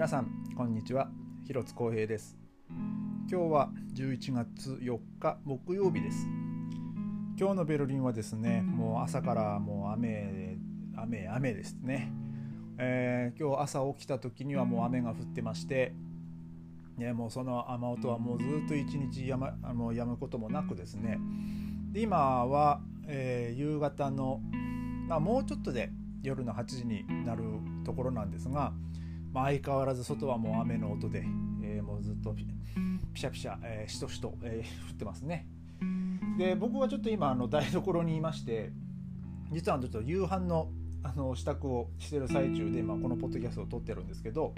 皆さんこんにちは。広津光平です。今日は11月4日木曜日です。今日のベルリンはですねもう朝からもう雨雨雨ですね、えー、今日朝起きた時にはもう雨が降ってましてね、もうその雨音はもうずっと一日やまあの止むこともなくですね。で今は、えー、夕方の、まあ、もうちょっとで夜の8時になるところなんですが、まあ、相変わらず外はもう雨の音で、えー、もうずっとピシャピシャ、えー、しとしと、えー、降ってますね。で僕はちょっと今あの台所にいまして実はちょっと夕飯のあの支度をしてる最中で、まあ、このポッドキャストを撮ってるんですけど、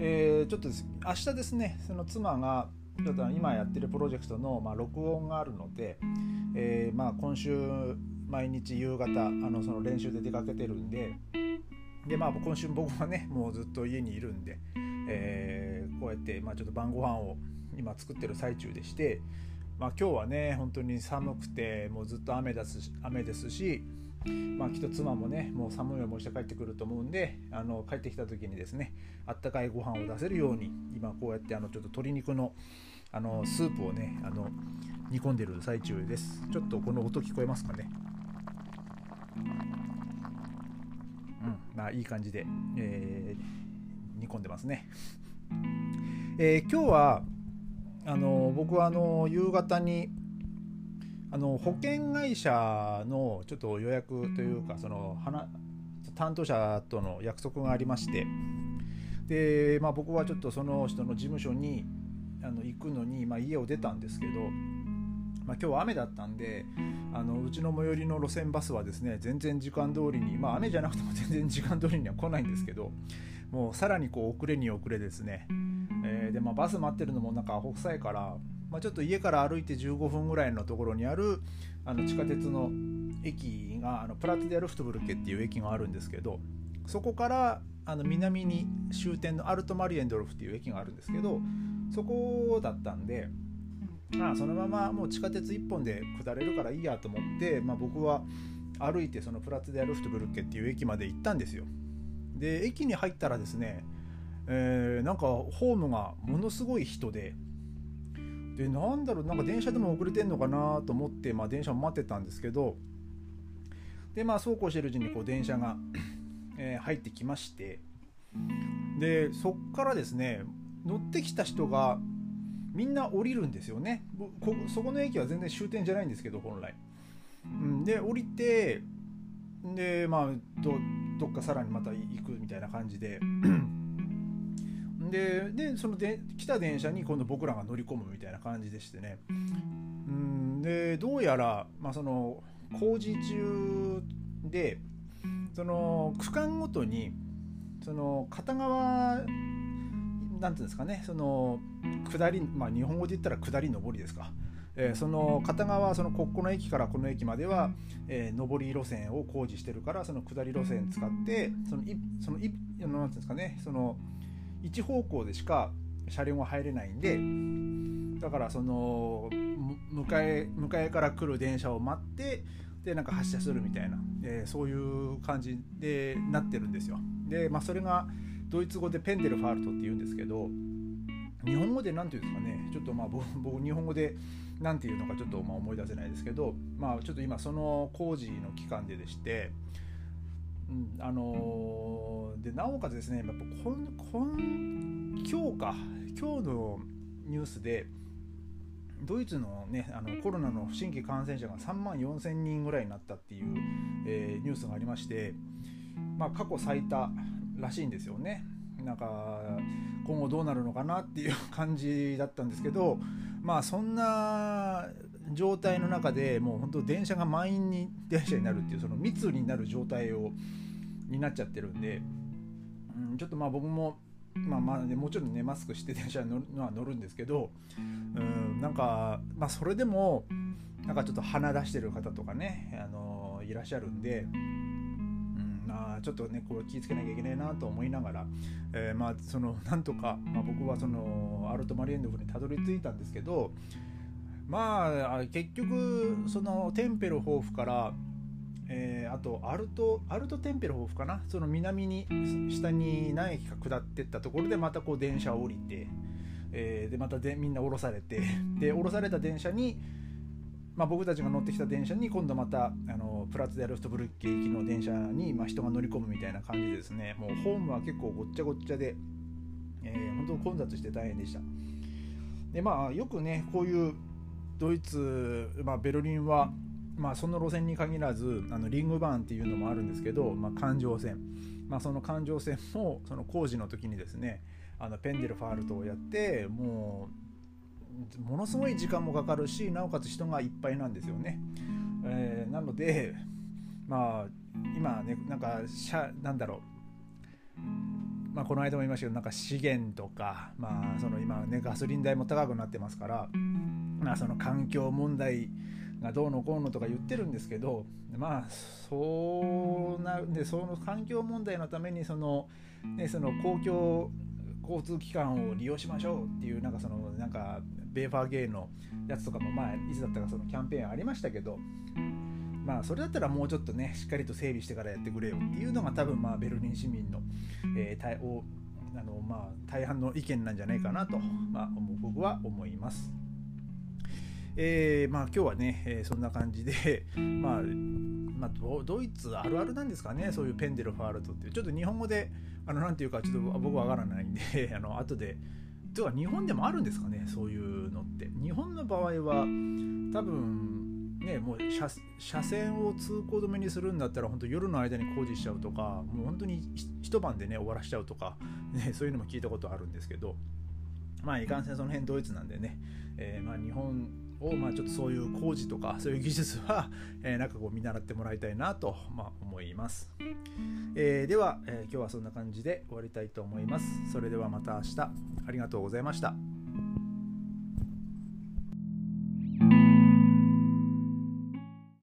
えー、ちょっと明日ですねその妻がちょっと今やってるプロジェクトの、まあ、録音があるので、えーまあ、今週毎日夕方あのその練習で出かけてるんででまあ今週僕はね もうずっと家にいるんで、えー、こうやって、まあ、ちょっと晩ご飯を今作ってる最中でして、まあ、今日はね本当に寒くてもうずっと雨です雨ですし、まあ、きっと妻もねもう寒い思いして帰ってくると思うんであの帰ってきた時にですねあったかいご飯を出せるように今こうやってあのちょっと鶏肉のあのスープをねあの煮込んでる最中です。ちょっとこの音聞こえますかね？うんまあいい感じで、えー、煮込んでますね。えー、今日はあの僕はあの夕方にあの保険会社のちょっと予約というかその担当者との約束がありましてで、まあ、僕はちょっとその人の事務所にあの行くのに、まあ、家を出たんですけどまあ、今日は雨だったんであのうちの最寄りの路線バスはですね全然時間通りにまあ雨じゃなくても全然時間通りには来ないんですけどもうさらにこう遅れに遅れですね、えー、でまあ、バス待ってるのもなんかアホ臭いから、まあ、ちょっと家から歩いて15分ぐらいのところにあるあの地下鉄の駅があのプラットデアルフトブルケっていう駅があるんですけどそこからあの南に終点のアルトマリエンドルフっていう駅があるんですけどそこだったんであそのままもう地下鉄1本で下れるからいいやと思って、まあ、僕は歩いてそのプラツ・デ・アルフトブルッケっていう駅まで行ったんですよ。で駅に入ったらですね、えー、なんかホームがものすごい人ででなんだろうなんか電車でも遅れてんのかなと思って、まあ、電車を待ってたんですけどでまあそうこうしてるうちにこう電車が えー、入ってきましてでそっからですね乗ってきた人がみんな降りるんですよね。こそこの駅は全然終点じゃないんですけど本来、うん、で降りてでまあどどっかさらにまた行くみたいな感じで。ででそので来た電車に今度僕らが乗り込むみたいな感じでしてね。うん。でどうやら、まあ、その工事中でその区間ごとにその片側なんていうんですかねその下り、まあ、日本語で言ったら下り上りですか、えー、その片側そのここの駅からこの駅までは、えー、上り路線を工事してるからその下り路線使ってそのいそのいなんていうんですかねその一方向でしか車両が入れないんでだからその向かい向かいから来る電車を待ってでなんか発車するみたいな、えー、そういう感じでなってるんですよ。で、まあ、それがドイツ語でペンデルファルトって言うんですけど日本語で何て言うんですかねちょっとまあ 僕日本語で何て言うのかちょっとまあ思い出せないですけどまあちょっと今その工事の期間ででして、うん、あのー、でなおかつですねやっぱこんこん今日か今日のニュースでドイツの,、ね、あのコロナの新規感染者が3万4千人ぐらいになったっていう、えー、ニュースがありまして、まあ、過去最多らしいんですよね。なんか今後どうなるのかなっていう感じだったんですけどまあそんな状態の中でもう本当電車が満員に電車になるっていうその密になる状態をになっちゃってるんで、うん、ちょっとまあ僕もまあまあね、もちろんねマスクして電車に乗るのは乗るんですけどうんなんか、まあ、それでもなんかちょっと鼻出してる方とかね、あのいらっしゃるんであちょっとねこれ気をつけなきゃいけないなと思いながら、えー、まあそのなんとか、まあ、僕はそのアルト・マリエンドフにたどり着いたんですけどまあ結局そのテンペルホーフからえー、あとアルトアルトテンペルホフかな？その南に下に何駅か下ってったところでまたこう電車を降りて、えー、でまたでみんな降ろされてで降ろされた電車に、まあ、僕たちが乗ってきた電車に今度またあのプラツ・デ・アルフトブルッケ行きの電車に、まあ、人が乗り込むみたいな感じでですねもうホームは結構ごっちゃごっちゃで、えー、本当混雑して大変でした。でまあよくねこういうドイツ、まあ、ベルリンはまあ、その路線に限らずあのリングバーンっていうのもあるんですけど、まあ、環状線、まあ、その環状線もその工事の時にですねあのペンデルファールトをやってもうものすごい時間もかかるしなおかつ人がいっぱいなんですよね。えー、なのでまあ今ねなんかしゃなんだろうまあ、この間も言いましたけどなんか資源とか、まあ、その今ねガソリン代も高くなってますから、まあ、その環境問題がどうのこうのとか言ってるんですけどまあそうなでその環境問題のためにその,、ね、その公共交通機関を利用しましょうっていうなんかそのなんかベーファーゲイのやつとかもまあいつだったかそのキャンペーンありましたけどまあそれだったらもうちょっとねしっかりと整備してからやってくれよっていうのが多分まあベルリン市民の、えー、対応あのまあ大半の意見なんじゃないかなと、まあ、僕は思います。えー、まあ今日はね、えー、そんな感じで、まあ、まあ、ドイツあるあるなんですかね、そういうペンデルファールトって、ちょっと日本語で、あの、なんていうか、ちょっと僕わからないんで、あの、後で、とは日本でもあるんですかね、そういうのって。日本の場合は、多分、ね、もう車車線を通行止めにするんだったら本当夜の間に工事しちゃうとかもう本当に一晩でね終わらしちゃうとか、ね、そういうのも聞いたことあるんですけど。まあいかんせんその辺ドイツなんでね、えー、まあ日本を、まあ、ちょっとそういう工事とかそういう技術は、えー、なんかこう見習ってもらいたいなと、まあ、思います、えー、では、えー、今日はそんな感じで終わりたいと思います。それではまた明日。ありがとうございました。